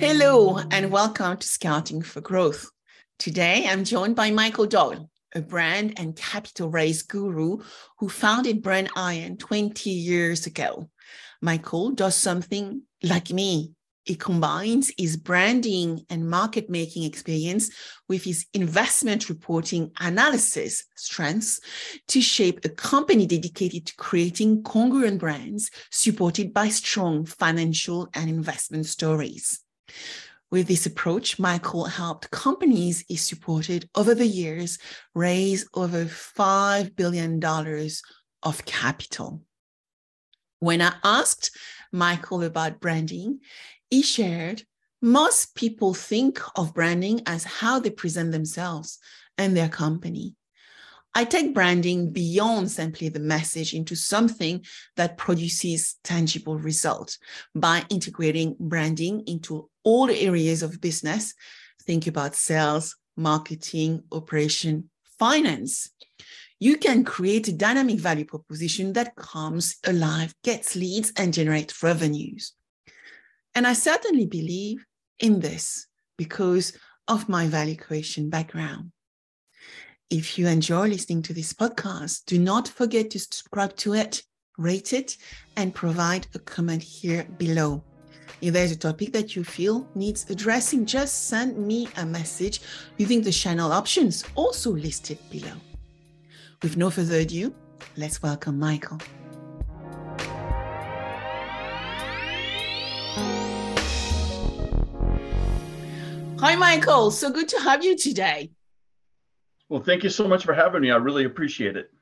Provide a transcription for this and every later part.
Hello, and welcome to Scouting for Growth. Today, I'm joined by Michael Doyle, a brand and capital raise guru who founded Brand Iron 20 years ago. Michael does something like me. He combines his branding and market making experience with his investment reporting analysis strengths to shape a company dedicated to creating congruent brands supported by strong financial and investment stories. With this approach, Michael helped companies he supported over the years raise over $5 billion of capital. When I asked Michael about branding, he shared most people think of branding as how they present themselves and their company. I take branding beyond simply the message into something that produces tangible results by integrating branding into all areas of business. Think about sales, marketing, operation, finance. You can create a dynamic value proposition that comes alive, gets leads, and generates revenues. And I certainly believe in this because of my value creation background. If you enjoy listening to this podcast, do not forget to subscribe to it, rate it, and provide a comment here below. If there's a topic that you feel needs addressing, just send me a message using the channel options also listed below. With no further ado, let's welcome Michael. Hi, Michael. So good to have you today. Well, thank you so much for having me. I really appreciate it.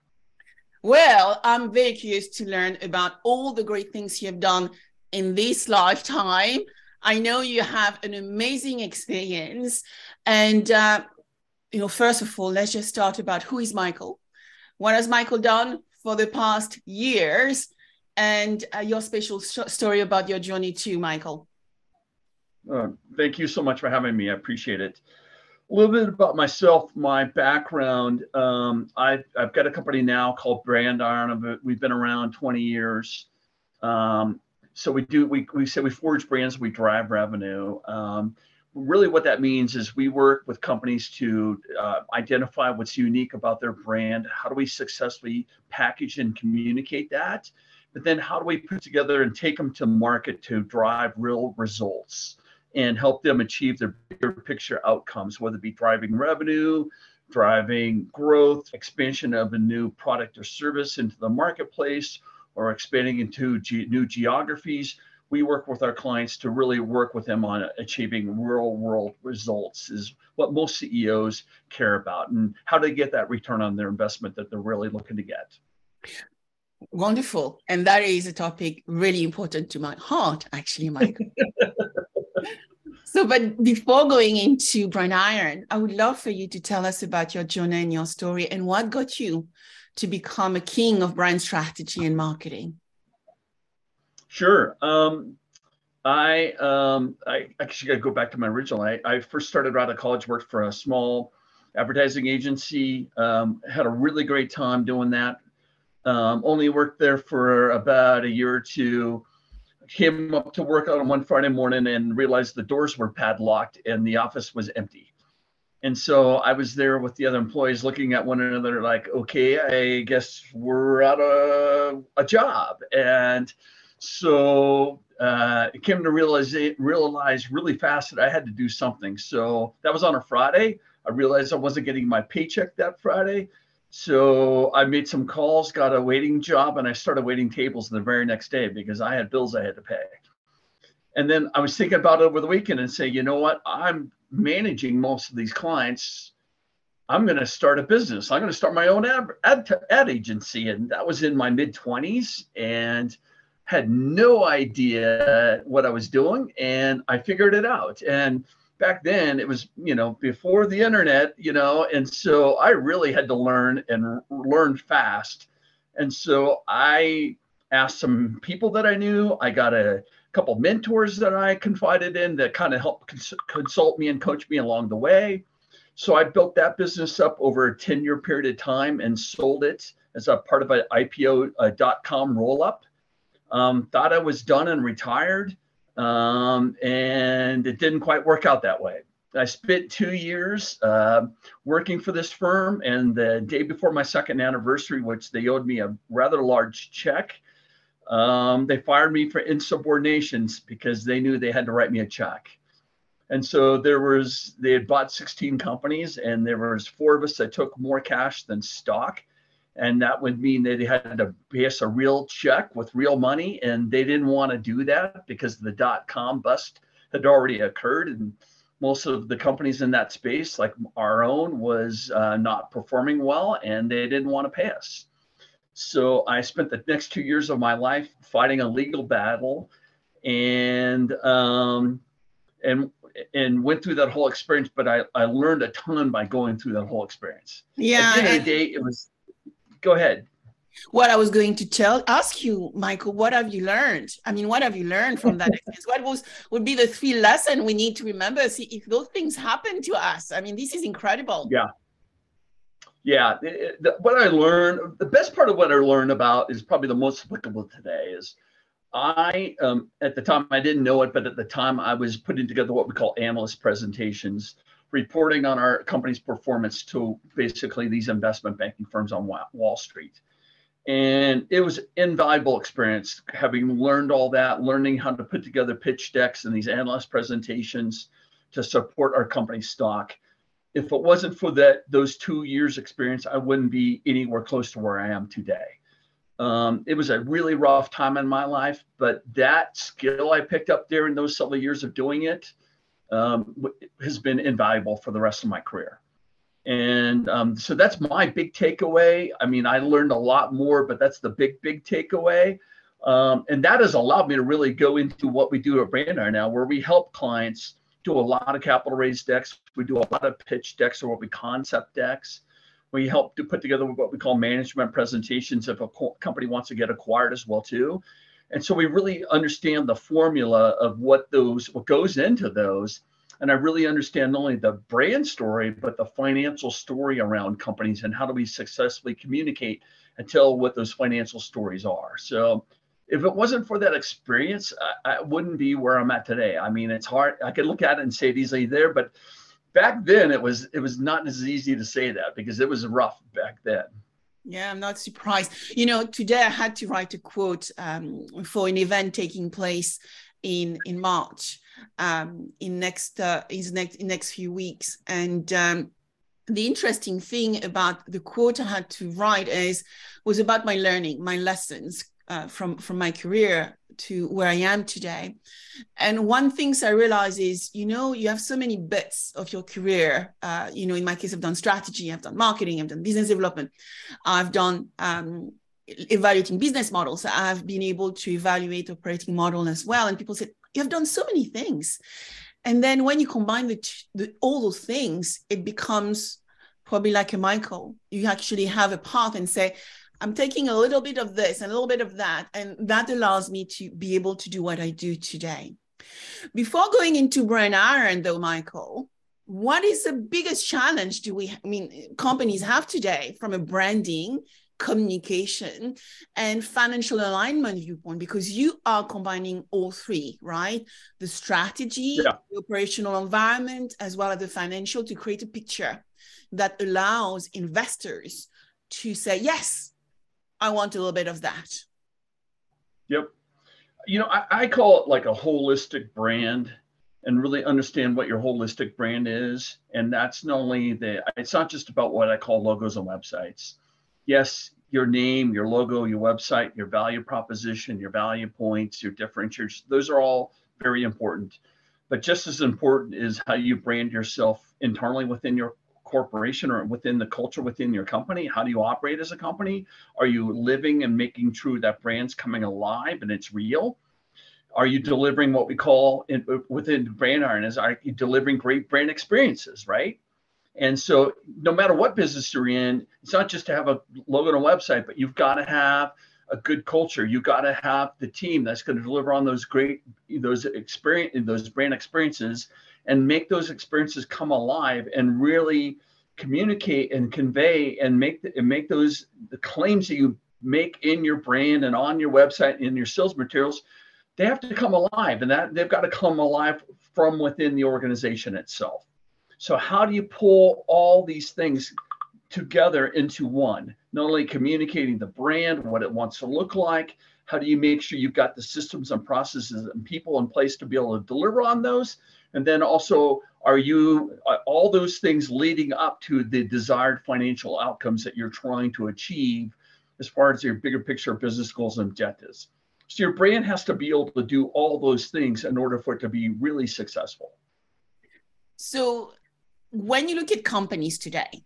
Well, I'm very curious to learn about all the great things you have done in this lifetime. I know you have an amazing experience. And, uh, you know, first of all, let's just start about who is Michael? What has Michael done for the past years? And uh, your special st- story about your journey too, Michael. Uh, thank you so much for having me. I appreciate it a little bit about myself, my background. Um, I've, I've got a company now called Brand Iron. We've been around 20 years. Um, so we do, we, we say we forge brands, we drive revenue. Um, really what that means is we work with companies to uh, identify what's unique about their brand. How do we successfully package and communicate that? But then how do we put together and take them to market to drive real results? And help them achieve their bigger picture outcomes, whether it be driving revenue, driving growth, expansion of a new product or service into the marketplace, or expanding into ge- new geographies. We work with our clients to really work with them on achieving real world results, is what most CEOs care about, and how to get that return on their investment that they're really looking to get. Wonderful. And that is a topic really important to my heart, actually, Mike. So, but before going into Brand Iron, I would love for you to tell us about your journey and your story and what got you to become a king of brand strategy and marketing. Sure. Um, I um, I actually got to go back to my original. I, I first started out of college, worked for a small advertising agency. Um, had a really great time doing that. Um, only worked there for about a year or two came up to work on one Friday morning and realized the doors were padlocked and the office was empty. And so I was there with the other employees looking at one another like, okay, I guess we're out of a job. And so uh, it came to realize, realize really fast that I had to do something. So that was on a Friday. I realized I wasn't getting my paycheck that Friday. So I made some calls, got a waiting job, and I started waiting tables the very next day because I had bills I had to pay. And then I was thinking about it over the weekend and say, you know what? I'm managing most of these clients. I'm going to start a business. I'm going to start my own ad, ad, ad agency. And that was in my mid 20s and had no idea what I was doing. And I figured it out. And back then it was you know before the internet you know and so i really had to learn and learn fast and so i asked some people that i knew i got a couple mentors that I confided in that kind of helped cons- consult me and coach me along the way. So I built that business up over a 10 year period of time and sold it as a part of an IPO.com roll up. Um, thought I was done and retired, um, and it didn't quite work out that way. I spent two years uh, working for this firm, and the day before my second anniversary, which they owed me a rather large check, um, they fired me for insubordinations because they knew they had to write me a check. And so there was they had bought 16 companies, and there was four of us that took more cash than stock, and that would mean that they had to pay us a real check with real money, and they didn't want to do that because the dot com bust had already occurred and most of the companies in that space, like our own, was uh, not performing well, and they didn't want to pay us. So I spent the next two years of my life fighting a legal battle, and um, and and went through that whole experience. But I I learned a ton by going through that whole experience. Yeah. At the end of the day, it was. Go ahead what I was going to tell ask you, Michael, what have you learned? I mean, what have you learned from that experience? what was would be the three lesson we need to remember? See if those things happen to us. I mean, this is incredible. Yeah. Yeah, it, the, what I learned, the best part of what I learned about is probably the most applicable today is I, um, at the time, I didn't know it, but at the time I was putting together what we call analyst presentations, reporting on our company's performance to basically these investment banking firms on Wall Street. And it was invaluable experience having learned all that learning how to put together pitch decks and these analyst presentations to support our company stock. If it wasn't for that those two years experience i wouldn't be anywhere close to where i am today. Um, it was a really rough time in my life but that skill i picked up during those several years of doing it um, has been invaluable for the rest of my career and um, so that's my big takeaway. I mean, I learned a lot more, but that's the big, big takeaway. Um, and that has allowed me to really go into what we do at Brand Iron now, where we help clients do a lot of capital raise decks. We do a lot of pitch decks or what we concept decks. We help to put together what we call management presentations if a co- company wants to get acquired as well too. And so we really understand the formula of what those what goes into those and I really understand not only the brand story, but the financial story around companies and how do we successfully communicate and tell what those financial stories are. So if it wasn't for that experience, I, I wouldn't be where I'm at today. I mean, it's hard. I could look at it and say it easily there, but back then it was it was not as easy to say that because it was rough back then. Yeah, I'm not surprised. You know, today I had to write a quote um, for an event taking place in in March um, in next uh, in next in next few weeks. And um, the interesting thing about the quote I had to write is was about my learning, my lessons uh, from from my career to where I am today. And one things I realize is, you know, you have so many bits of your career. Uh, you know, in my case, I've done strategy, I've done marketing, I've done business development, I've done um, evaluating business models. I've been able to evaluate operating model as well. And people said, you have done so many things and then when you combine the, the, all those things it becomes probably like a michael you actually have a path and say i'm taking a little bit of this and a little bit of that and that allows me to be able to do what i do today. Before going into Brand Iron though michael what is the biggest challenge do we i mean companies have today from a branding communication and financial alignment viewpoint? Because you are combining all three right? The strategy yeah. the operational environment as well as the financial to create a picture that allows investors to say yes i want a little bit of that. Yep. You know i, I call it like a holistic brand and really understand what your holistic brand is. And that's not only the it's not just about what i call logos and websites. Yes, your name, your logo, your website, your value proposition, your value points, your differentiators, those are all very important. But just as important is how you brand yourself internally within your corporation or within the culture within your company. How do you operate as a company? Are you living and making true that brand's coming alive and it's real? Are you delivering what we call in, within Brand Iron is are you delivering great brand experiences, right? And so, no matter what business you're in, it's not just to have a logo and a website, but you've got to have a good culture. You've got to have the team that's going to deliver on those great those experience those brand experiences and make those experiences come alive and really communicate and convey and make the, and make those the claims that you make in your brand and on your website and in your sales materials they have to come alive. And that they've got to come alive from within the organization itself. So how do you pull all these things together into one? Not only communicating the brand what it wants to look like how do you make sure you've got the systems and processes and people in place to be able to deliver on those and then also are you all those things leading up to the desired financial outcomes that you're trying to achieve as far as your bigger picture business goals and objectives so your brand has to be able to do all those things in order for it to be really successful so when you look at companies today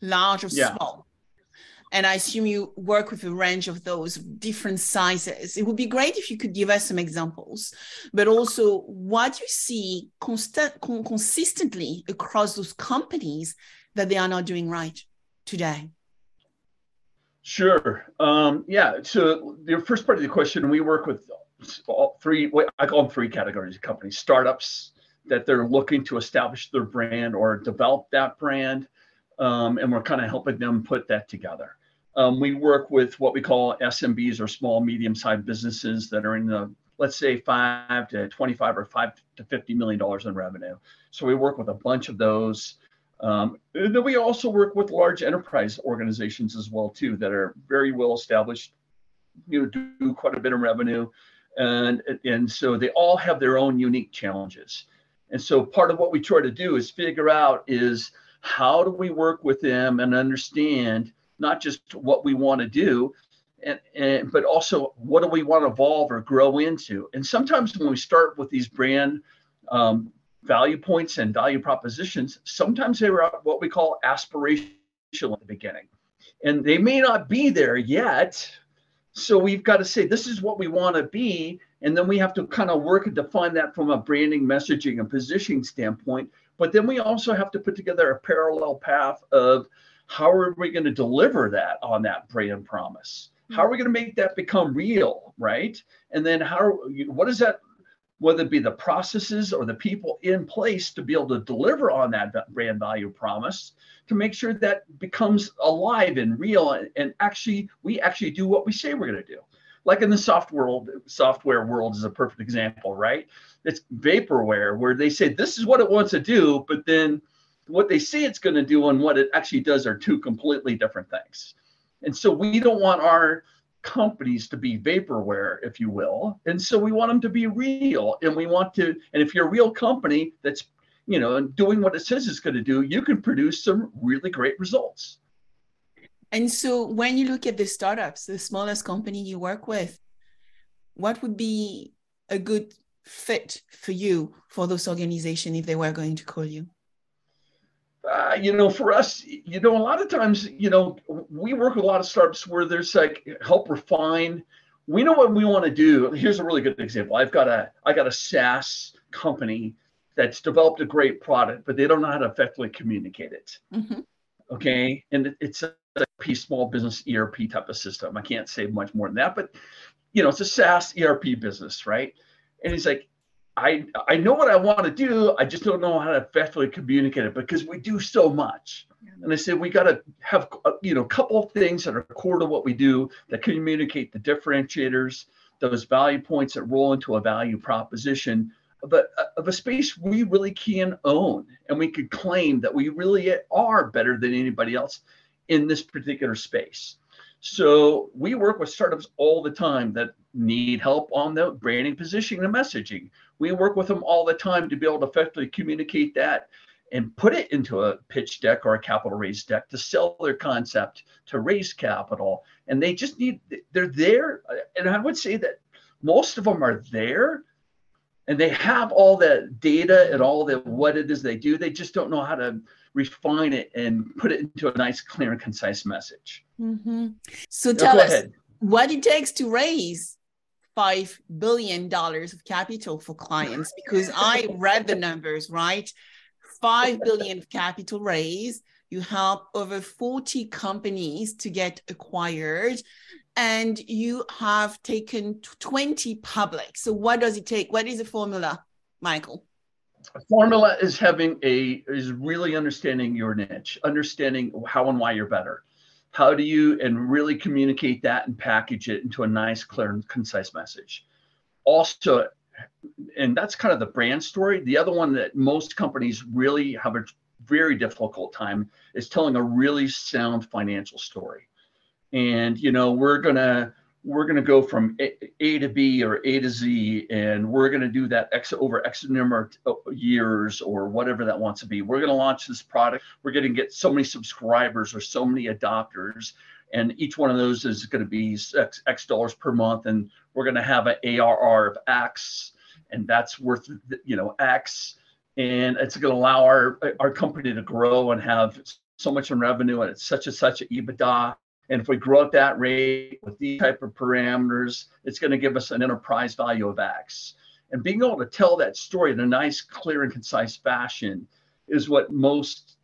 large or yeah. small and I assume you work with a range of those different sizes. It would be great if you could give us some examples, but also what you see constant, consistently across those companies that they are not doing right today. Sure. Um, yeah. So the first part of the question, we work with all three. I call them three categories of companies: startups that they're looking to establish their brand or develop that brand, um, and we're kind of helping them put that together. Um, we work with what we call SMBs or small, medium sized businesses that are in the, let's say, five to 25 or five to 50 million dollars in revenue. So we work with a bunch of those. Um, then we also work with large enterprise organizations as well too that are very well established, you know, do quite a bit of revenue, and and so they all have their own unique challenges. And so part of what we try to do is figure out is how do we work with them and understand not just what we want to do, and, and, but also what do we want to evolve or grow into. And sometimes when we start with these brand um, value points and value propositions, sometimes they are what we call aspirational at the beginning, and they may not be there yet. So we've got to say this is what we want to be, and then we have to kind of work and define that from a branding, messaging, and positioning standpoint. But then we also have to put together a parallel path of how are we going to deliver that on that brand promise? How are we going to make that become real, right? And then how what is that whether it be the processes or the people in place to be able to deliver on that brand value promise to make sure that becomes alive and real and, actually we actually do what we say we're going to do like in the software world software world is a perfect example right it's vaporware where they say this is what it wants to do but then what they say it's going to do and what it actually does are two completely different things. And so we don't want our companies to be vaporware, if you will. And so we want them to be real. And we want to, and if you're a real company that's, you know, doing what it says it's going to do, you can produce some really great results. And so when you look at the startups, the smallest company you work with, what would be a good fit for you for those organizations if they were going to call you? Uh, you know, for us, you know, a lot of times, you know, we work with a lot of startups where there's like help refine. We know what we want to do. Here's a really good example. I've got a I got a SaaS company that's developed a great product, but they don't know how to effectively communicate it. Mm-hmm. Okay, and it's a, a small business ERP type of system. I can't say much more than that, but you know, it's a SaaS ERP business, right? And he's like, I I know what I want to do. I just don't know how to effectively communicate it because we do so much. And I said we got to have uh, you know a couple of things that are core to what we do that communicate the differentiators, those value points that roll into a value proposition, but uh, of a space we really can own and we could claim that we really are better than anybody else in this particular space. So we work with startups all the time that need help on the branding, positioning, and messaging. We work with them all the time to be able to effectively communicate that and put it into a pitch deck or a capital raise deck to sell their concept, to raise capital. And they just need, they're there. And I would say that most of them are there and they have all the data and all the what it is they do. They just don't know how to refine it and put it into a nice, clear, and concise message. Mm-hmm. So tell us ahead. what it takes to raise five billion dollars of capital for clients because I read the numbers right. Five billion of capital raise. You help over 40 companies to get acquired. and you have taken 20 public. So what does it take? What is the formula, Michael? Formula is having a is really understanding your niche, understanding how and why you're better. How do you and really communicate that and package it into a nice, clear, and concise message. Also, and that's kind of the brand story. The other one that most companies really have a very difficult time is telling a really sound financial story. And you know, we're gonna we're going to go from a, to B or A to Z, and we're going to do that X over X number of uh, years or whatever that wants to be. We're going to launch this product. We're going to get so many subscribers or so many adopters, and each one of those is going to be X, X dollars per month, and we're going to have an ARR of X, and that's worth you know X, and it's going to allow our our company to grow and have so much in revenue, and it's such and such an EBITDA and if we grow at that rate with these type of parameters, it's going to give us an enterprise value of X. And being able to tell that story in a nice, clear, and concise fashion is what most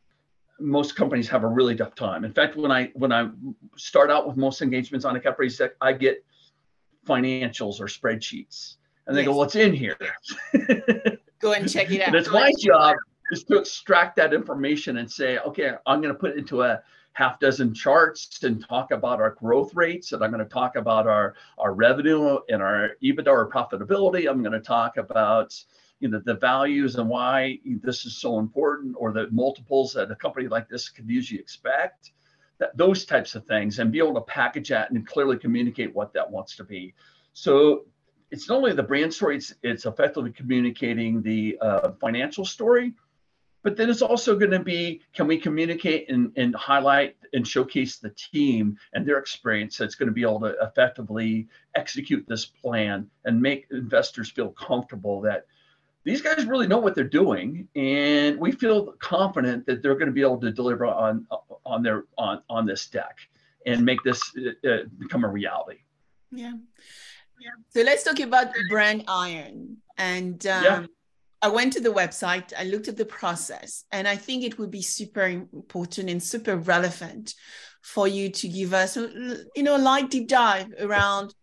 most companies have a really tough time. In fact, when I when I start out with most engagements on a cap raise I get financials or spreadsheets, and they yes. go, "What's in here?" go and check it out. and it's my job is to extract that information and say, "Okay, I'm going to put it into a half dozen charts and talk about our growth rates. And I'm going to talk about our, our revenue and our EBITDA or profitability. I'm going to talk about you know the values and why this is so important or the multiples that a company like this could usually expect that those types of things and be able to package that and clearly communicate what that wants to be so it's not only the brand story it's, it's effectively communicating the uh, financial story but then it's also going to be can we communicate and, and highlight and showcase the team and their experience that's going to be able to effectively execute this plan and make investors feel comfortable that these guys really know what they're doing and we feel confident that they're going to be able to deliver on on their on on this deck and make this uh, uh become a reality. Yeah. Yeah. So let's talk about brand iron and um, yeah I went to the website, I looked at the process, and I think it would be super important and super relevant for you to give us, uh, you know, a light deep dive around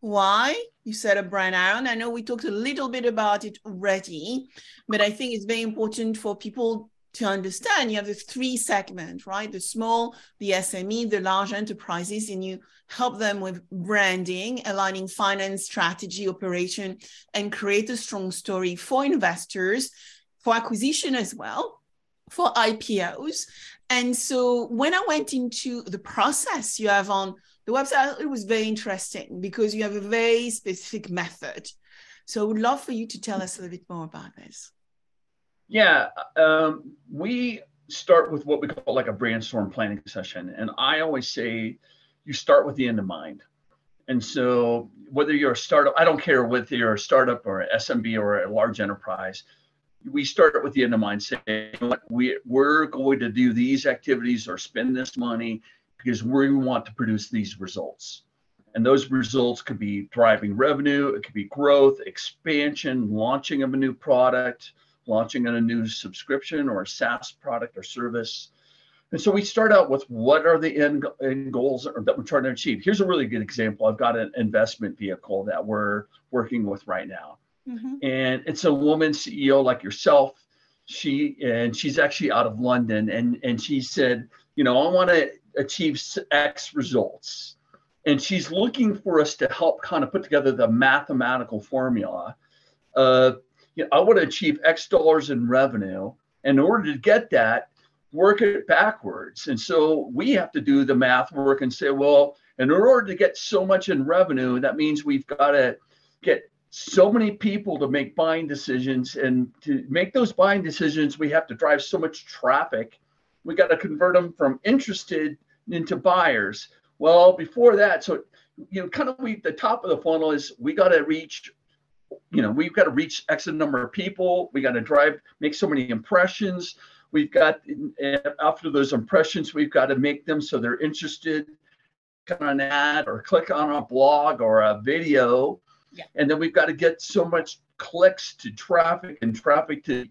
why you set up brand iron. I know we talked a little bit about it already, but I think it's very important for people to understand you have the three segments, right? The small, the SME, the large enterprises, and you help them with branding, aligning finance, strategy, operation, and create a strong story for investors, for acquisition as well, for IPOs. And so when I went into the process you have on the website, it was very interesting because you have a very specific method. So I would love for you to tell us a little bit more about this. Yeah, um, we start with what we call like a brainstorm planning session. And I always say you start with the end in mind. And so whether you're a startup, I don't care whether you're a startup or an SMB or a large enterprise, we start with the end in mind saying we, we're going to do these activities or spend this money because we want to produce these results. And those results could be driving revenue, it could be growth, expansion, launching of a new product, launching on a new subscription or a SaaS product or service. And so we start out with what are the end, end goals that we're trying to achieve. Here's a really good example. I've got an investment vehicle that we're working with right now. Mm-hmm. And it's a woman CEO like yourself. She and she's actually out of London and and she said, you know, I want to achieve X results. And she's looking for us to help kind of put together the mathematical formula uh, you know, I want to achieve X dollars in revenue. And in order to get that, work it backwards. And so we have to do the math work and say, well, in order to get so much in revenue, that means we've got to get so many people to make buying decisions. And to make those buying decisions, we have to drive so much traffic. We got to convert them from interested into buyers. Well, before that, so you know, kind of we the top of the funnel is we got to reach you know, we've got to reach X number of people. We got to drive, make so many impressions. We've got after those impressions, we've got to make them so they're interested, click on an ad or click on a blog or a video. Yeah. And then we've got to get so much clicks to traffic and traffic to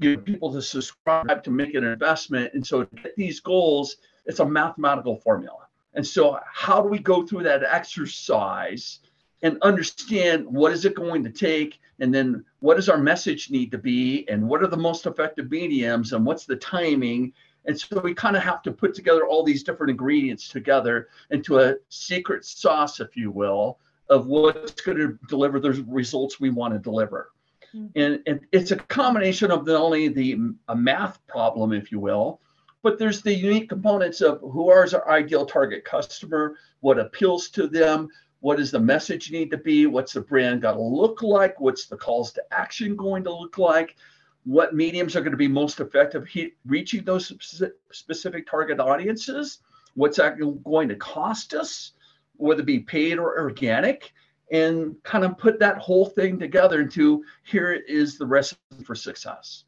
you know, people to subscribe to make an investment. And so to get these goals, it's a mathematical formula. And so, how do we go through that exercise and understand what is it going to take? And then, what does our message need to be? And what are the most effective mediums? And what's the timing? And so, we kind of have to put together all these different ingredients together into a secret sauce, if you will, of what's going to deliver the results we want to deliver. Mm-hmm. And, and it's a combination of not only the a math problem, if you will, but there's the unique components of who is our ideal target customer, what appeals to them, what does the message need to be, what's the brand got to look like, what's the calls to action going to look like, what mediums are going to be most effective he- reaching those specific target audiences, what's that going to cost us, whether it be paid or organic, and kind of put that whole thing together into here is the recipe for success.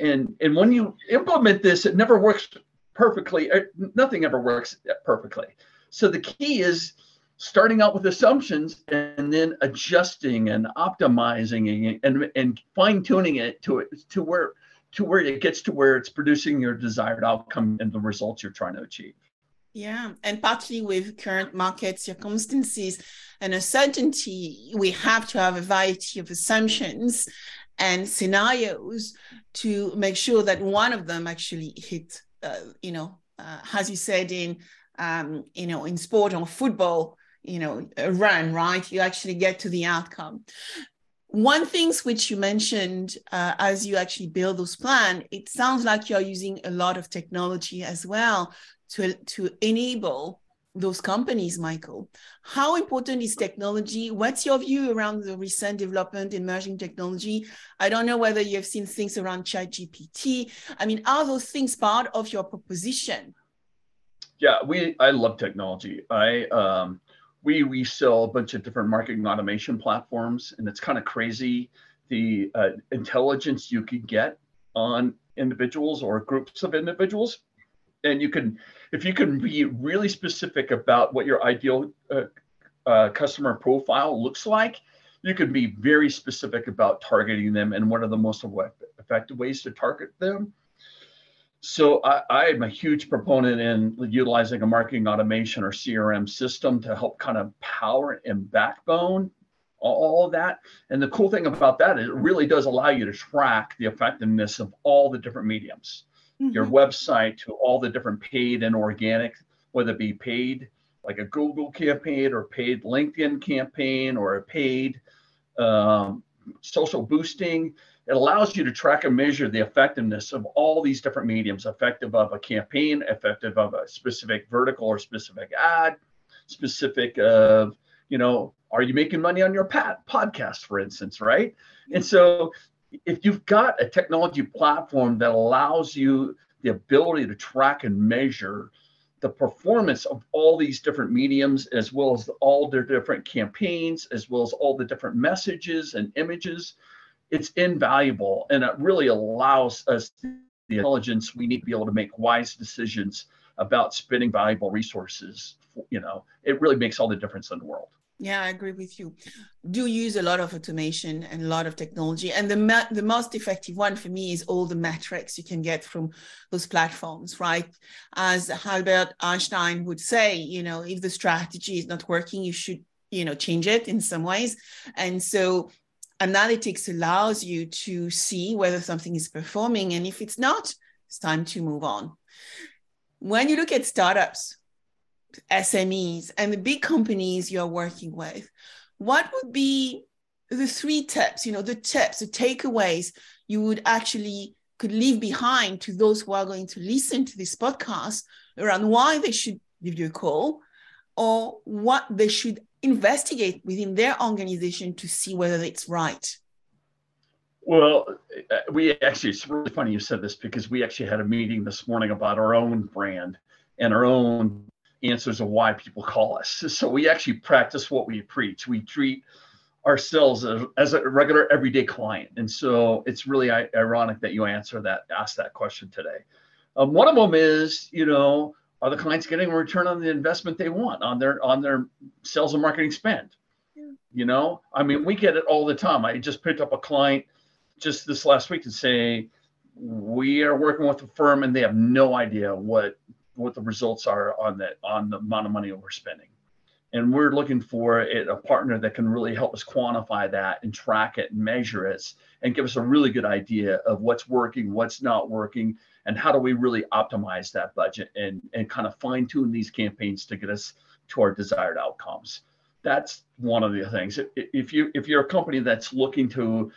And and when you implement this, it never works perfectly. Er, nothing ever works perfectly. So the key is starting out with assumptions and then adjusting and optimizing and and fine tuning it to it to where to where it gets to where it's producing your desired outcome and the results you're trying to achieve. Yeah, and partly with current market circumstances and uncertainty, we have to have a variety of assumptions and scenarios to make sure that one of them actually hit. Uh, you know, uh, as you said in um, you know in sport or football, you know, run right, you actually get to the outcome. One things which you mentioned uh, as you actually build those plan, it sounds like you're using a lot of technology as well to, to enable those companies, Michael. How important is technology? What's your view around the recent development in emerging technology? I don't know whether you have seen things around ChatGPT. I mean, are those things part of your proposition? Yeah, we I love technology. I um, we resell a bunch of different marketing automation platforms, and it's kind of crazy the uh, intelligence you can get on individuals or groups of individuals. And you can if you can be really specific about what your ideal uh, uh, customer profile looks like you can be very specific about targeting them and what are the most effective ways to target them so I, am a huge proponent in utilizing a marketing automation or crm system to help kind of power and backbone all of that and the cool thing about that is it really does allow you to track the effectiveness of all the different mediums mm-hmm. your website to all the different paid and organic, whether it be paid like a Google campaign or paid LinkedIn campaign or a paid um, social boosting. It allows you to track and measure the effectiveness of all these different mediums, effective of a campaign, effective of a specific vertical or specific ad, specific of, you know, are you making money on your pat podcast, for instance, right? And so if you've got a technology platform that allows you the ability to track and measure the performance of all these different mediums, as well as all their different campaigns, as well as all the different messages and images, it's invaluable. And it really allows us the intelligence we need to be able to make wise decisions about spending valuable resources. You know, it really makes all the difference in the world. Yeah, I agree with you. Do use a lot of automation and a lot of technology, and the ma- the most effective one for me is all the metrics you can get from those platforms, right? As Albert Einstein would say, you know, if the strategy is not working, you should, you know, change it in some ways. And so, analytics allows you to see whether something is performing, and if it's not, it's time to move on. When you look at startups, SMEs and the big companies you're working with, what would be the three tips, you know, the tips, the takeaways you would actually could leave behind to those who are going to listen to this podcast around why they should give you a call or what they should investigate within their organization to see whether it's right? Well, uh, we actually, it's really funny you said this because we actually had a meeting this morning about our own brand and our own answers of why people call us. So we actually practice what we preach. We treat ourselves as, as a regular everyday client. And so it's really ironic that you answer that, ask that question today. Um, one of them is, you know, are the clients getting a return on the investment they want on their on their sales and marketing spend? Yeah. You know, I mean, we get it all the time. I just picked up a client just this last week to say we are working with a firm and they have no idea what what the results are on that on the amount of money we're spending and we're looking for it, a partner that can really help us quantify that and track it and measure it and give us a really good idea of what's working what's not working and how do we really optimize that budget and and kind of fine tune these campaigns to get us to our desired outcomes that's one of the things if you if you're a company that's looking to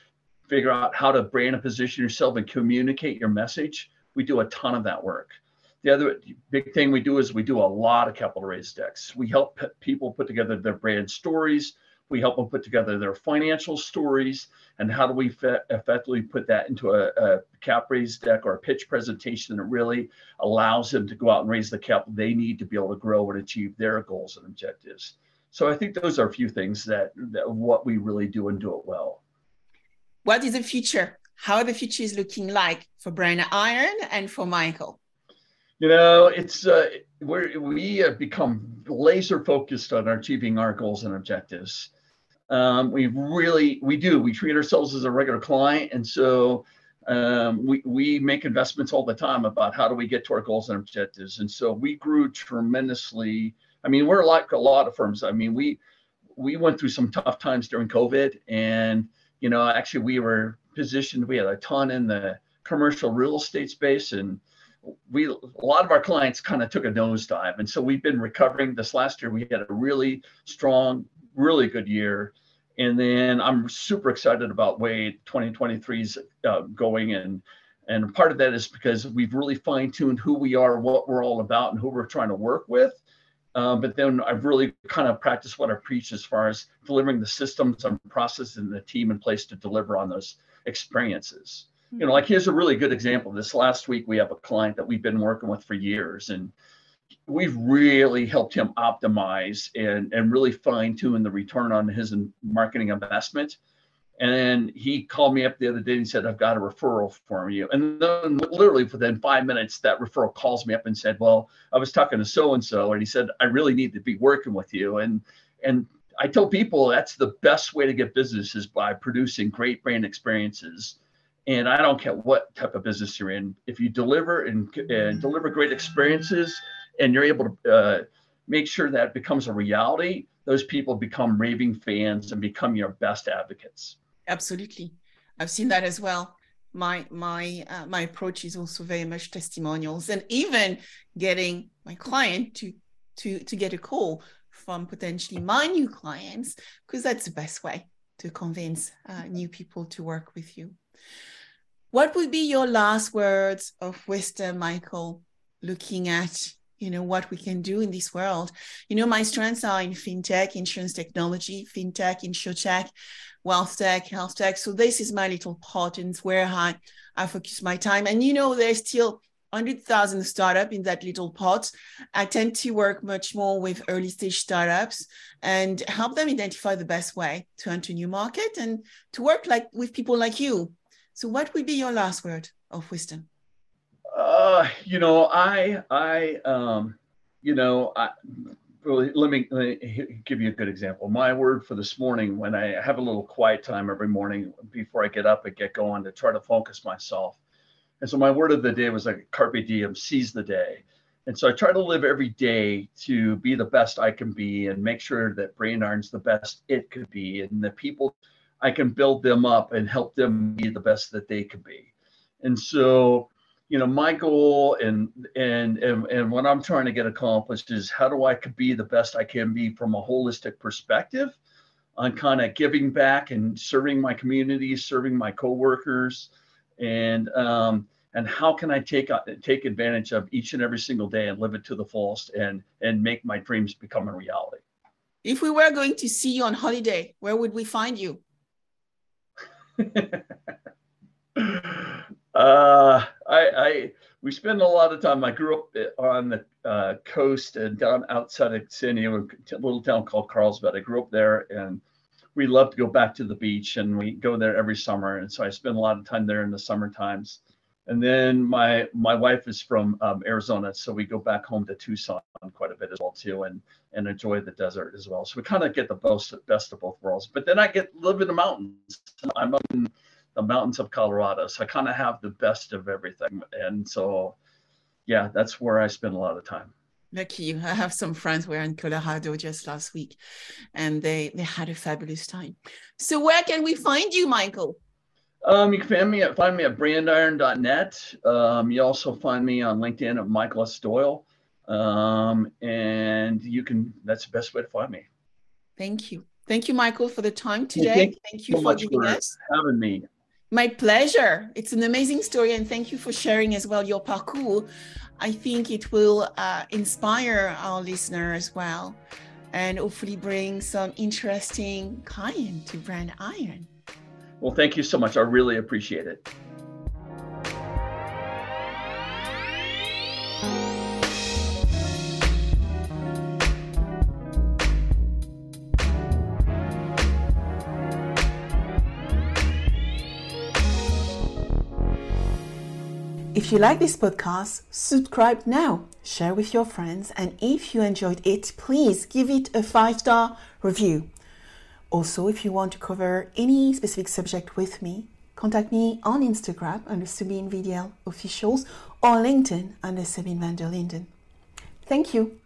figure out how to brand and position yourself and communicate your message we do a ton of that work the other big thing we do is we do a lot of capital raise decks. We help people put together their brand stories. We help them put together their financial stories and how do we effectively put that into a, a, cap raise deck or a pitch presentation that really allows them to go out and raise the capital they need to be able to grow and achieve their goals and objectives. So I think those are a few things that, that what we really do and do it well. What is the future? How the future is looking like for Brand Iron and for Michael? You know, it's uh, we we have become laser focused on achieving our goals and objectives. Um, we really we do we treat ourselves as a regular client, and so um, we we make investments all the time about how do we get to our goals and objectives. And so we grew tremendously. I mean, we're like a lot of firms. I mean, we we went through some tough times during COVID, and you know, actually, we were positioned. We had a ton in the commercial real estate space and we a lot of our clients kind of took a nosedive, and so we've been recovering. This last year, we had a really strong, really good year, and then I'm super excited about way 2023 is uh, going, and and part of that is because we've really fine tuned who we are, what we're all about, and who we're trying to work with. Um, but then I've really kind of practiced what I preach as far as delivering the systems and processes and the team in place to deliver on those experiences you know, like here's a really good example. This last week, we have a client that we've been working with for years, and we've really helped him optimize and, and really fine tune the return on his marketing investment. And he called me up the other day and said, I've got a referral for you. And then literally within five minutes, that referral calls me up and said, Well, I was talking to so and so, and he said, I really need to be working with you. And and I tell people that's the best way to get business is by producing great brand experiences and I don't care what type of business you're in. If you deliver and, and mm-hmm. deliver great experiences, and you're able to uh, make sure that becomes a reality, those people become raving fans and become your best advocates. Absolutely, I've seen that as well. My my uh, my approach is also very much testimonials, and even getting my client to to to get a call from potentially my new clients, because that's the best way to convince uh, new people to work with you. What would be your last words of wisdom, Michael, looking at you know what we can do in this world you know my strengths are in fintech insurance technology fintech insurtech wealth tech health tech so this is my little pot and it's where i i focus my time and you know there's still 100,000 startup in that little pot. I tend to work much more with early stage startups and help them identify the best way to enter new market and to work like with people like you so, what would be your last word of wisdom? Uh, you know, I, I, um, you know, I, well, let me, let me give you a good example. My word for this morning, when I have a little quiet time every morning before I get up and get going to try to focus myself. And so my word of the day was like carpe diem, seize the day. And so I try to live every day to be the best I can be and make sure that Brand Iron's the best it could be and the people I can build them up and help them be the best that they can be. And so, you know, my goal and and and, and what I'm trying to get accomplished is how do I be the best I can be from a holistic perspective on kind of giving back and serving my community, serving my coworkers, and um, and how can I take uh, take advantage of each and every single day and live it to the fullest and and make my dreams become a reality. If we were going to see you on holiday, where would we find you? uh, I, I, we spend a lot of time. I grew up on the uh, coast and down outside of San Diego, a little town called Carlsbad. I grew up there, and we love to go back to the beach, and we go there every summer. And so I spend a lot of time there in the summer times. And then my my wife is from um, Arizona, so we go back home to Tucson quite a bit as well too, and and enjoy the desert as well. So we kind of get the best best of both worlds. But then I get live in the mountains. I'm up in the mountains of Colorado, so I kind of have the best of everything. And so, yeah, that's where I spend a lot of time. Lucky you. I have some friends who were in Colorado just last week and they, they had a fabulous time. So where can we find you, Michael? Um, you can find me at find me at brandiron.net. Um, you also find me on LinkedIn at Michael S. Doyle. Um, and you can that's the best way to find me. Thank you. Thank you, Michael, for the time today. Thank, thank you so for giving us having me. My pleasure. It's an amazing story, and thank you for sharing as well your parcours. I think it will uh, inspire our listener as well, and hopefully bring some interesting client to Brand Iron. Well, thank you so much. I really appreciate it. If you like this podcast, subscribe now, share with your friends, and if you enjoyed it, please give it a five star review. Also, if you want to cover any specific subject with me, contact me on Instagram under Sabine VDL Officials or LinkedIn under Sabine van der Linden. Thank you.